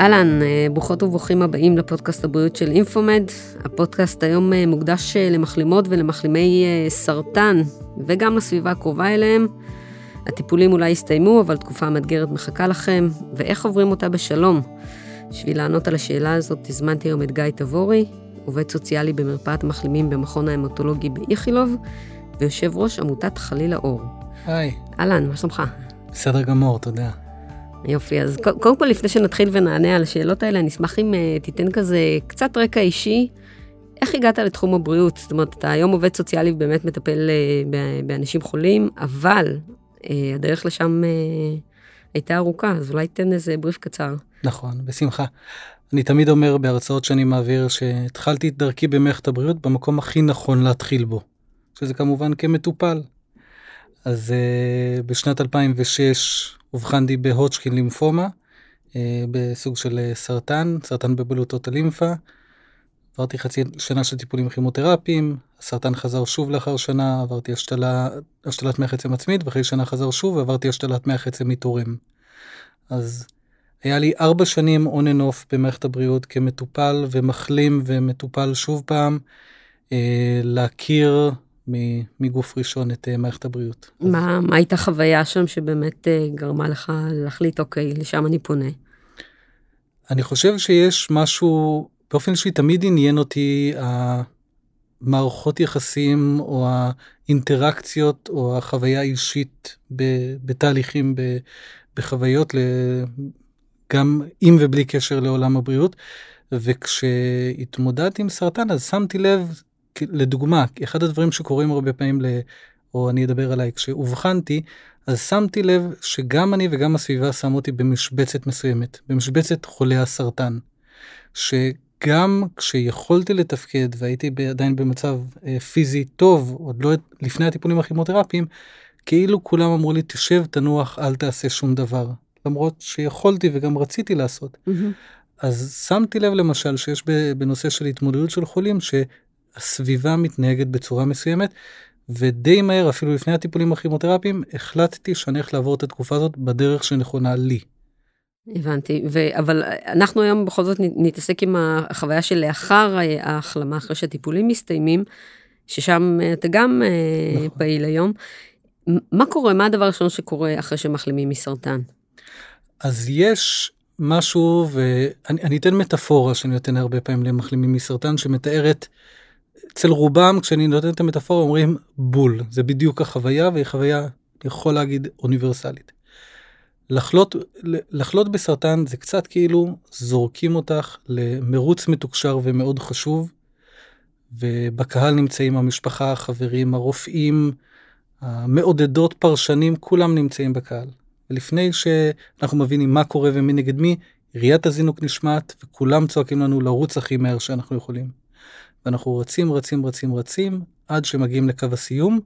אהלן, אה, ברוכות וברוכים הבאים לפודקאסט הבריאות של אינפומד. הפודקאסט היום אה, מוקדש אה, למחלימות ולמחלימי סרטן, וגם לסביבה הקרובה אליהם. הטיפולים אולי הסתיימו, אבל תקופה מאתגרת מחכה לכם, ואיך עוברים אותה בשלום? בשביל לענות על השאלה הזאת, הזמנתי היום את גיא תבורי, עובד סוציאלי במרפאת מחלימים במכון ההמטולוגי באיכילוב, ויושב ראש עמותת חליל האור. היי. אהלן, מה שלומך? בסדר גמור, תודה. יופי, אז קודם כל לפני שנתחיל ונענה על השאלות האלה, אני אשמח אם uh, תיתן כזה קצת רקע אישי. איך הגעת לתחום הבריאות? זאת אומרת, אתה היום עובד סוציאלי ובאמת מטפל uh, באנשים חולים, אבל uh, הדרך לשם הייתה ארוכה, אז אולי תן איזה בריף קצר. נכון, בשמחה. אני תמיד אומר בהרצאות שאני מעביר שהתחלתי את דרכי במערכת הבריאות במקום הכי נכון להתחיל בו, שזה כמובן כמטופל. אז uh, בשנת 2006 אובחנתי בהודשקין לימפומה, אה, בסוג של אה, סרטן, סרטן בבלוטות הלימפה. עברתי חצי שנה של טיפולים כימותרפיים, הסרטן חזר שוב לאחר שנה, עברתי השתלה, השתלת מח עצם עצמית, ואחרי שנה חזר שוב ועברתי השתלת מח עצם מתורם. אז היה לי ארבע שנים און אנ אוף במערכת הבריאות כמטופל ומחלים ומטופל שוב פעם, אה, להכיר מגוף ראשון את אה, מערכת הבריאות. מה, מה הייתה חוויה שם שבאמת אה, גרמה לך להחליט, אוקיי, לשם אני פונה? אני חושב שיש משהו, באופן אישי תמיד עניין אותי המערכות יחסים או האינטראקציות או החוויה האישית בתהליכים, בחוויות, גם עם ובלי קשר לעולם הבריאות. וכשהתמודדתי עם סרטן אז שמתי לב לדוגמה, אחד הדברים שקורים הרבה פעמים, ל, או אני אדבר עליי, כשאובחנתי, אז שמתי לב שגם אני וגם הסביבה שמו אותי במשבצת מסוימת, במשבצת חולי הסרטן. שגם כשיכולתי לתפקד והייתי עדיין במצב אה, פיזי טוב, עוד לא לפני הטיפולים הכימותרפיים, כאילו כולם אמרו לי, תשב, תנוח, אל תעשה שום דבר. למרות שיכולתי וגם רציתי לעשות. Mm-hmm. אז שמתי לב למשל שיש בנושא של התמודדות של חולים, ש... הסביבה מתנהגת בצורה מסוימת, ודי מהר, אפילו לפני הטיפולים הכימותרפיים, החלטתי שאני הולך לעבור את התקופה הזאת בדרך שנכונה לי. הבנתי, ו... אבל אנחנו היום בכל זאת נתעסק עם החוויה של לאחר ההחלמה, אחרי שהטיפולים מסתיימים, ששם אתה גם אה, נכון. פעיל היום. מה קורה, מה הדבר הראשון שקורה אחרי שמחלימים מסרטן? אז יש משהו, ואני אתן מטאפורה שאני נותן הרבה פעמים למחלימים מסרטן, שמתארת אצל רובם, כשאני נותן את המטאפורה, אומרים בול. זה בדיוק החוויה, והיא חוויה, אני יכול להגיד, אוניברסלית. לחלות, לחלות בסרטן זה קצת כאילו זורקים אותך למרוץ מתוקשר ומאוד חשוב, ובקהל נמצאים המשפחה, החברים, הרופאים, המעודדות, פרשנים, כולם נמצאים בקהל. ולפני שאנחנו מבינים מה קורה ומי נגד מי, ראיית הזינוק נשמעת וכולם צועקים לנו לרוץ הכי מהר שאנחנו יכולים. ואנחנו רצים, רצים, רצים, רצים, עד שמגיעים לקו הסיום.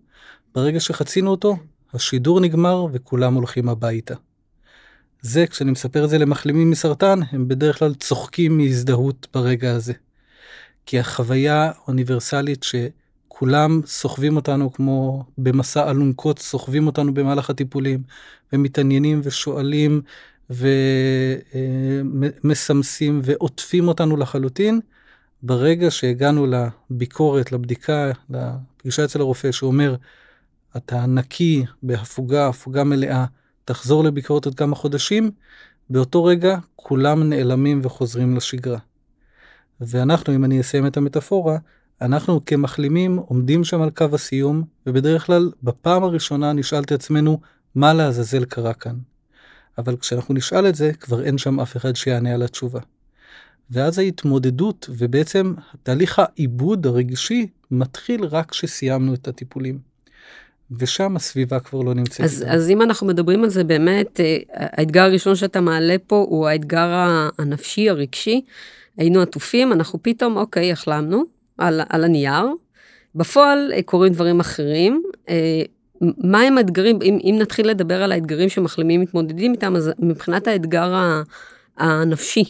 ברגע שחצינו אותו, השידור נגמר וכולם הולכים הביתה. זה, כשאני מספר את זה למחלימים מסרטן, הם בדרך כלל צוחקים מהזדהות ברגע הזה. כי החוויה אוניברסלית שכולם סוחבים אותנו כמו במסע אלונקות, סוחבים אותנו במהלך הטיפולים, ומתעניינים ושואלים ומסמסים ועוטפים אותנו לחלוטין, ברגע שהגענו לביקורת, לבדיקה, לפגישה אצל הרופא, שאומר, אתה נקי בהפוגה, הפוגה מלאה, תחזור לביקורת עוד כמה חודשים, באותו רגע כולם נעלמים וחוזרים לשגרה. ואנחנו, אם אני אסיים את המטאפורה, אנחנו כמחלימים עומדים שם על קו הסיום, ובדרך כלל בפעם הראשונה נשאל את עצמנו, מה לעזאזל קרה כאן? אבל כשאנחנו נשאל את זה, כבר אין שם אף אחד שיענה על התשובה. ואז ההתמודדות ובעצם תהליך העיבוד הרגשי מתחיל רק כשסיימנו את הטיפולים. ושם הסביבה כבר לא נמצאת. אז, אז אם אנחנו מדברים על זה באמת, אה, האתגר הראשון שאתה מעלה פה הוא האתגר הנפשי, הרגשי. היינו עטופים, אנחנו פתאום, אוקיי, החלמנו על, על הנייר. בפועל אה, קורים דברים אחרים. אה, מה הם האתגרים, אם, אם נתחיל לדבר על האתגרים שמחלימים מתמודדים איתם, אז מבחינת האתגר הנפשי,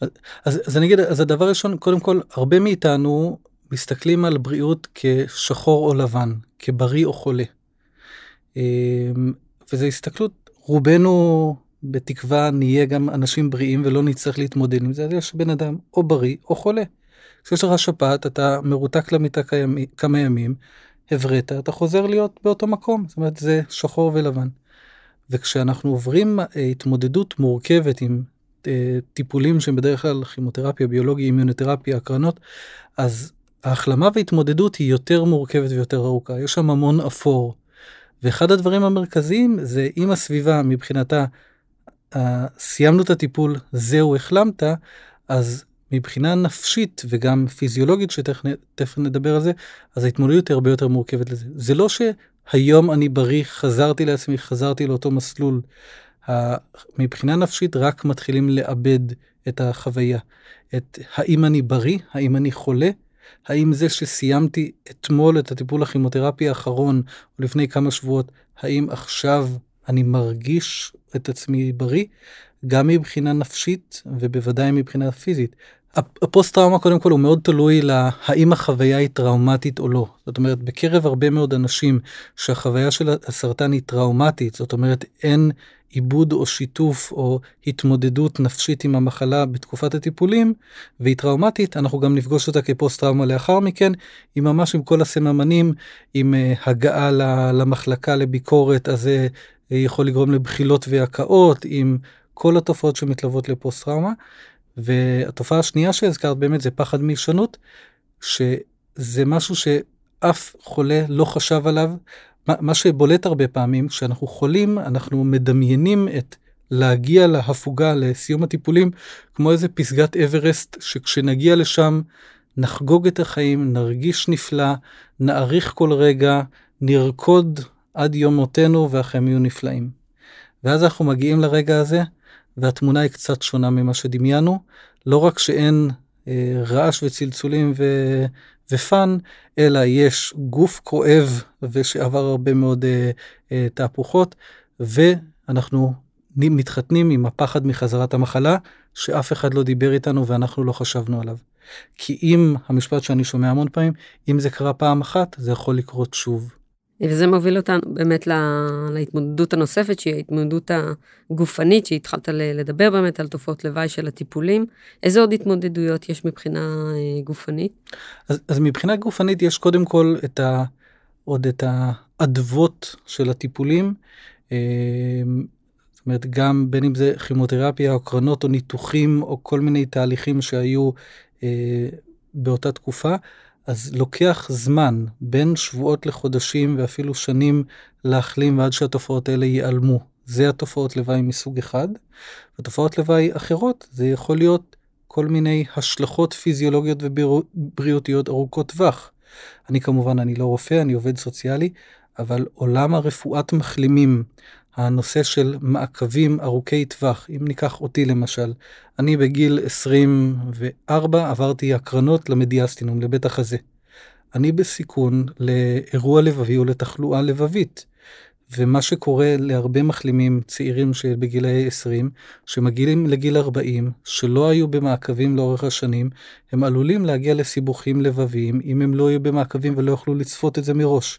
אז, אז אני אגיד, אז הדבר הראשון, קודם כל, הרבה מאיתנו מסתכלים על בריאות כשחור או לבן, כבריא או חולה. אמ, וזו הסתכלות, רובנו בתקווה נהיה גם אנשים בריאים ולא נצטרך להתמודד עם זה, אז יש בן אדם או בריא או חולה. כשיש לך שפעת, אתה מרותק למיטה כמה ימים, הבראת, אתה חוזר להיות באותו מקום, זאת אומרת זה שחור ולבן. וכשאנחנו עוברים אה, התמודדות מורכבת עם טיפולים שהם בדרך כלל כימותרפיה, ביולוגיה, אימיונותרפיה, הקרנות, אז ההחלמה והתמודדות היא יותר מורכבת ויותר ארוכה, יש שם המון אפור. ואחד הדברים המרכזיים זה אם הסביבה מבחינתה סיימנו את הטיפול, זהו, החלמת, אז מבחינה נפשית וגם פיזיולוגית, שתכף נדבר על זה, אז ההתמודדות היא הרבה יותר מורכבת לזה. זה לא שהיום אני בריא, חזרתי לעצמי, חזרתי לאותו מסלול. מבחינה נפשית רק מתחילים לאבד את החוויה. את האם אני בריא, האם אני חולה, האם זה שסיימתי אתמול את הטיפול הכימותרפי האחרון, או לפני כמה שבועות, האם עכשיו אני מרגיש את עצמי בריא, גם מבחינה נפשית ובוודאי מבחינה פיזית. הפוסט טראומה קודם כל הוא מאוד תלוי להאם החוויה היא טראומטית או לא. זאת אומרת, בקרב הרבה מאוד אנשים שהחוויה של הסרטן היא טראומטית, זאת אומרת אין עיבוד או שיתוף או התמודדות נפשית עם המחלה בתקופת הטיפולים, והיא טראומטית, אנחנו גם נפגוש אותה כפוסט טראומה לאחר מכן, היא ממש עם כל הסממנים, עם uh, הגעה למחלקה לביקורת, אז זה uh, יכול לגרום לבחילות והקאות, עם כל התופעות שמתלוות לפוסט טראומה. והתופעה השנייה שהזכרת באמת זה פחד מישנות, שזה משהו שאף חולה לא חשב עליו. מה שבולט הרבה פעמים, כשאנחנו חולים, אנחנו מדמיינים את להגיע להפוגה, לסיום הטיפולים, כמו איזה פסגת אברסט, שכשנגיע לשם נחגוג את החיים, נרגיש נפלא, נעריך כל רגע, נרקוד עד יום מותנו והחיים יהיו נפלאים. ואז אנחנו מגיעים לרגע הזה, והתמונה היא קצת שונה ממה שדמיינו. לא רק שאין אה, רעש וצלצולים ו... ופאן, אלא יש גוף כואב ושעבר הרבה מאוד אה, אה, תהפוכות, ואנחנו מתחתנים עם הפחד מחזרת המחלה, שאף אחד לא דיבר איתנו ואנחנו לא חשבנו עליו. כי אם, המשפט שאני שומע המון פעמים, אם זה קרה פעם אחת, זה יכול לקרות שוב. וזה מוביל אותנו באמת להתמודדות הנוספת, שהיא ההתמודדות הגופנית, שהתחלת לדבר באמת על תופעות לוואי של הטיפולים. איזה עוד התמודדויות יש מבחינה אה, גופנית? אז, אז מבחינה גופנית יש קודם כל את ה, עוד את האדוות של הטיפולים. אה, זאת אומרת, גם בין אם זה כימותרפיה או קרנות או ניתוחים או כל מיני תהליכים שהיו אה, באותה תקופה. אז לוקח זמן, בין שבועות לחודשים ואפילו שנים להחלים ועד שהתופעות האלה ייעלמו. זה התופעות לוואי מסוג אחד. ותופעות לוואי אחרות, זה יכול להיות כל מיני השלכות פיזיולוגיות ובריאותיות ארוכות טווח. אני כמובן, אני לא רופא, אני עובד סוציאלי, אבל עולם הרפואת מחלימים, הנושא של מעקבים ארוכי טווח, אם ניקח אותי למשל, אני בגיל 24 עברתי הקרנות למדיאסטינום, לבית החזה. אני בסיכון לאירוע לבבי או לתחלואה לבבית. ומה שקורה להרבה מחלימים צעירים שבגילאי 20, שמגיעים לגיל 40, שלא היו במעקבים לאורך השנים, הם עלולים להגיע לסיבוכים לבביים אם הם לא יהיו במעקבים ולא יוכלו לצפות את זה מראש.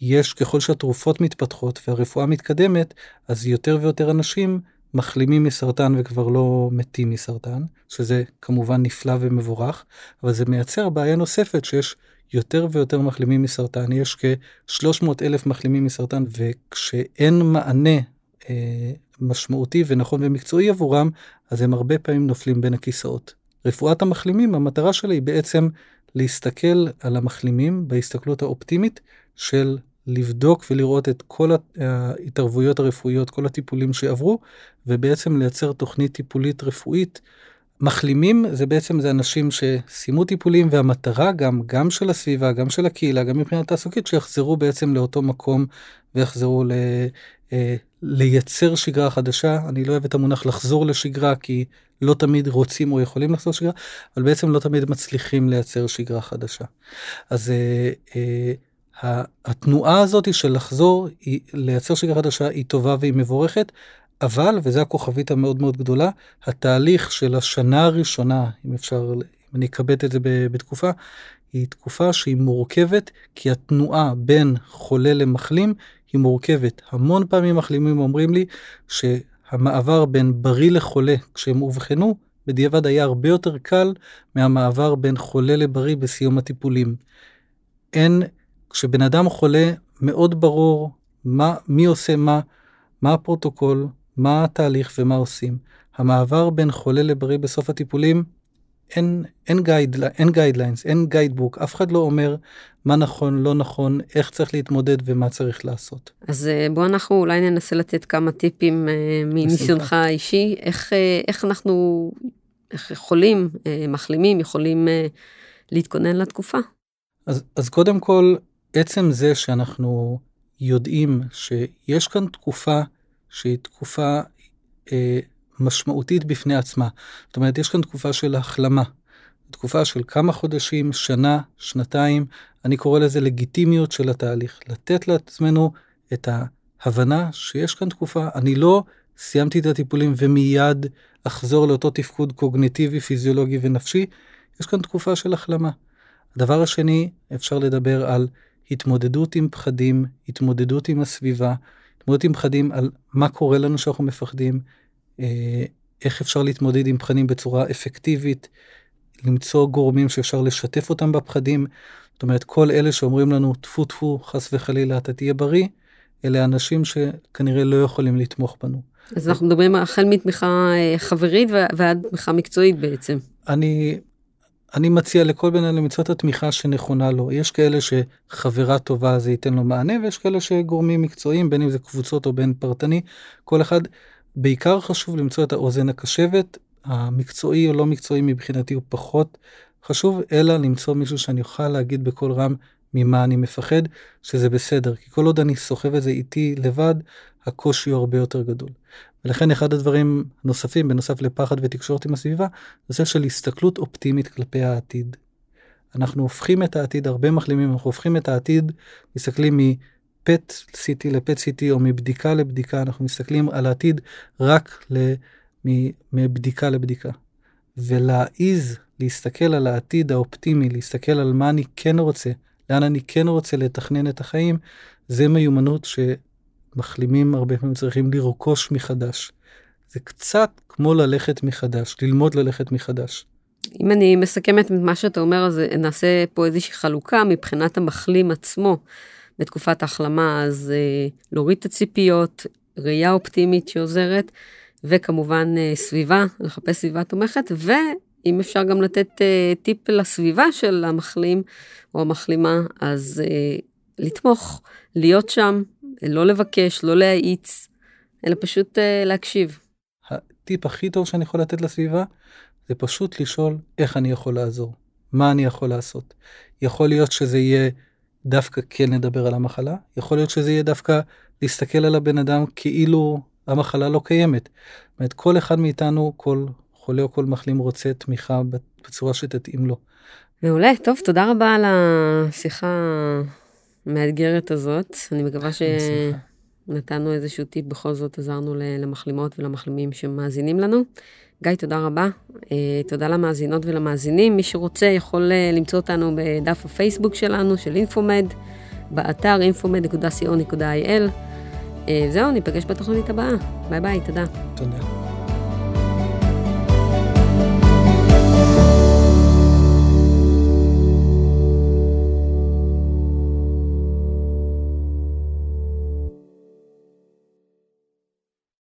יש, ככל שהתרופות מתפתחות והרפואה מתקדמת, אז יותר ויותר אנשים מחלימים מסרטן וכבר לא מתים מסרטן, שזה כמובן נפלא ומבורך, אבל זה מייצר בעיה נוספת שיש יותר ויותר מחלימים מסרטן, יש כ-300 אלף מחלימים מסרטן, וכשאין מענה אה, משמעותי ונכון ומקצועי עבורם, אז הם הרבה פעמים נופלים בין הכיסאות. רפואת המחלימים, המטרה שלה היא בעצם להסתכל על המחלימים בהסתכלות האופטימית של לבדוק ולראות את כל ההתערבויות הרפואיות, כל הטיפולים שעברו, ובעצם לייצר תוכנית טיפולית רפואית. מחלימים זה בעצם זה אנשים שסיימו טיפולים והמטרה גם גם של הסביבה גם של הקהילה גם מבחינה תעסוקית שיחזרו בעצם לאותו מקום ויחזרו ל, אה, לייצר שגרה חדשה אני לא אוהב את המונח לחזור לשגרה כי לא תמיד רוצים או יכולים לחזור לשגרה אבל בעצם לא תמיד מצליחים לייצר שגרה חדשה. אז אה, אה, התנועה הזאת של לחזור היא, לייצר שגרה חדשה היא טובה והיא מבורכת אבל, וזו הכוכבית המאוד מאוד גדולה, התהליך של השנה הראשונה, אם אפשר, אם אני אכבד את זה בתקופה, היא תקופה שהיא מורכבת, כי התנועה בין חולה למחלים היא מורכבת. המון פעמים מחלימים אומרים לי המעבר בין בריא לחולה כשהם אובחנו, בדיעבד היה הרבה יותר קל מהמעבר בין חולה לבריא בסיום הטיפולים. אין, כשבן אדם חולה, מאוד ברור מה, מי עושה מה, מה הפרוטוקול, מה התהליך ומה עושים. המעבר בין חולה לבריא בסוף הטיפולים, אין, אין, guide, אין guidelines, אין guidebook, אף אחד לא אומר מה נכון, לא נכון, איך צריך להתמודד ומה צריך לעשות. אז אה, בוא אנחנו אולי ננסה לתת כמה טיפים אה, מניסיונך האישי, איך, אה, איך אנחנו, איך חולים, מחלימים, יכולים להתכונן לתקופה. אז, אז קודם כל, עצם זה שאנחנו יודעים שיש כאן תקופה שהיא תקופה אה, משמעותית בפני עצמה. זאת אומרת, יש כאן תקופה של החלמה. תקופה של כמה חודשים, שנה, שנתיים, אני קורא לזה לגיטימיות של התהליך. לתת לעצמנו את ההבנה שיש כאן תקופה, אני לא סיימתי את הטיפולים ומיד אחזור לאותו תפקוד קוגניטיבי, פיזיולוגי ונפשי, יש כאן תקופה של החלמה. הדבר השני, אפשר לדבר על התמודדות עם פחדים, התמודדות עם הסביבה, התמודדות עם פחדים על מה קורה לנו שאנחנו מפחדים, איך אפשר להתמודד עם פחדים בצורה אפקטיבית, למצוא גורמים שאפשר לשתף אותם בפחדים. זאת אומרת, כל אלה שאומרים לנו, טפו טפו, חס וחלילה, אתה תהיה בריא, אלה אנשים שכנראה לא יכולים לתמוך בנו. אז אנחנו מדברים החל מתמיכה אה, חברית ועד תמיכה מקצועית בעצם. אני, אני מציע לכל בן אדם למצוא את התמיכה שנכונה לו. יש כאלה שחברה טובה זה ייתן לו מענה, ויש כאלה שגורמים מקצועיים, בין אם זה קבוצות או בין פרטני, כל אחד בעיקר חשוב למצוא את האוזן הקשבת, המקצועי או לא מקצועי מבחינתי הוא פחות חשוב, אלא למצוא מישהו שאני אוכל להגיד בקול רם ממה אני מפחד, שזה בסדר, כי כל עוד אני סוחב את זה איתי לבד, הקושי הוא הרבה יותר גדול. ולכן אחד הדברים נוספים, בנוסף לפחד ותקשורת עם הסביבה, זה של הסתכלות אופטימית כלפי העתיד. אנחנו הופכים את העתיד, הרבה מחלימים, אנחנו הופכים את העתיד, מסתכלים פט סיטי לפט סיטי או מבדיקה לבדיקה, אנחנו מסתכלים על העתיד רק מבדיקה לבדיקה. ולהעיז להסתכל על העתיד האופטימי, להסתכל על מה אני כן רוצה, לאן אני כן רוצה לתכנן את החיים, זה מיומנות שמחלימים הרבה פעמים צריכים לרכוש מחדש. זה קצת כמו ללכת מחדש, ללמוד ללכת מחדש. אם אני מסכמת את מה שאתה אומר, אז נעשה פה איזושהי חלוקה מבחינת המחלים עצמו. בתקופת ההחלמה, אז אה, להוריד את הציפיות, ראייה אופטימית שעוזרת, וכמובן אה, סביבה, לחפש סביבה תומכת, ואם אפשר גם לתת אה, טיפ לסביבה של המחלים או המחלימה, אז לתמוך, להיות שם, לא לבקש, לא להאיץ, אלא פשוט להקשיב. הטיפ הכי טוב שאני יכול לתת לסביבה, זה פשוט לשאול איך אני יכול לעזור, מה אני יכול לעשות. יכול להיות שזה יהיה דווקא כן נדבר על המחלה, יכול להיות שזה יהיה דווקא להסתכל על הבן אדם כאילו המחלה לא קיימת. זאת אומרת, כל אחד מאיתנו, כל חולה או כל מחלים רוצה תמיכה בצורה שתתאים לו. מעולה, טוב, תודה רבה על השיחה המאתגרת הזאת. אני מקווה שנתנו איזשהו טיפ, בכל זאת עזרנו למחלימות ולמחלימים שמאזינים לנו. גיא, תודה רבה. אה, תודה למאזינות ולמאזינים. מי שרוצה יכול אה, למצוא אותנו בדף הפייסבוק שלנו, של אינפומד, באתר infomed.co.il. אה, זהו, ניפגש בתוכנית הבאה. ביי ביי, תודה. תודה.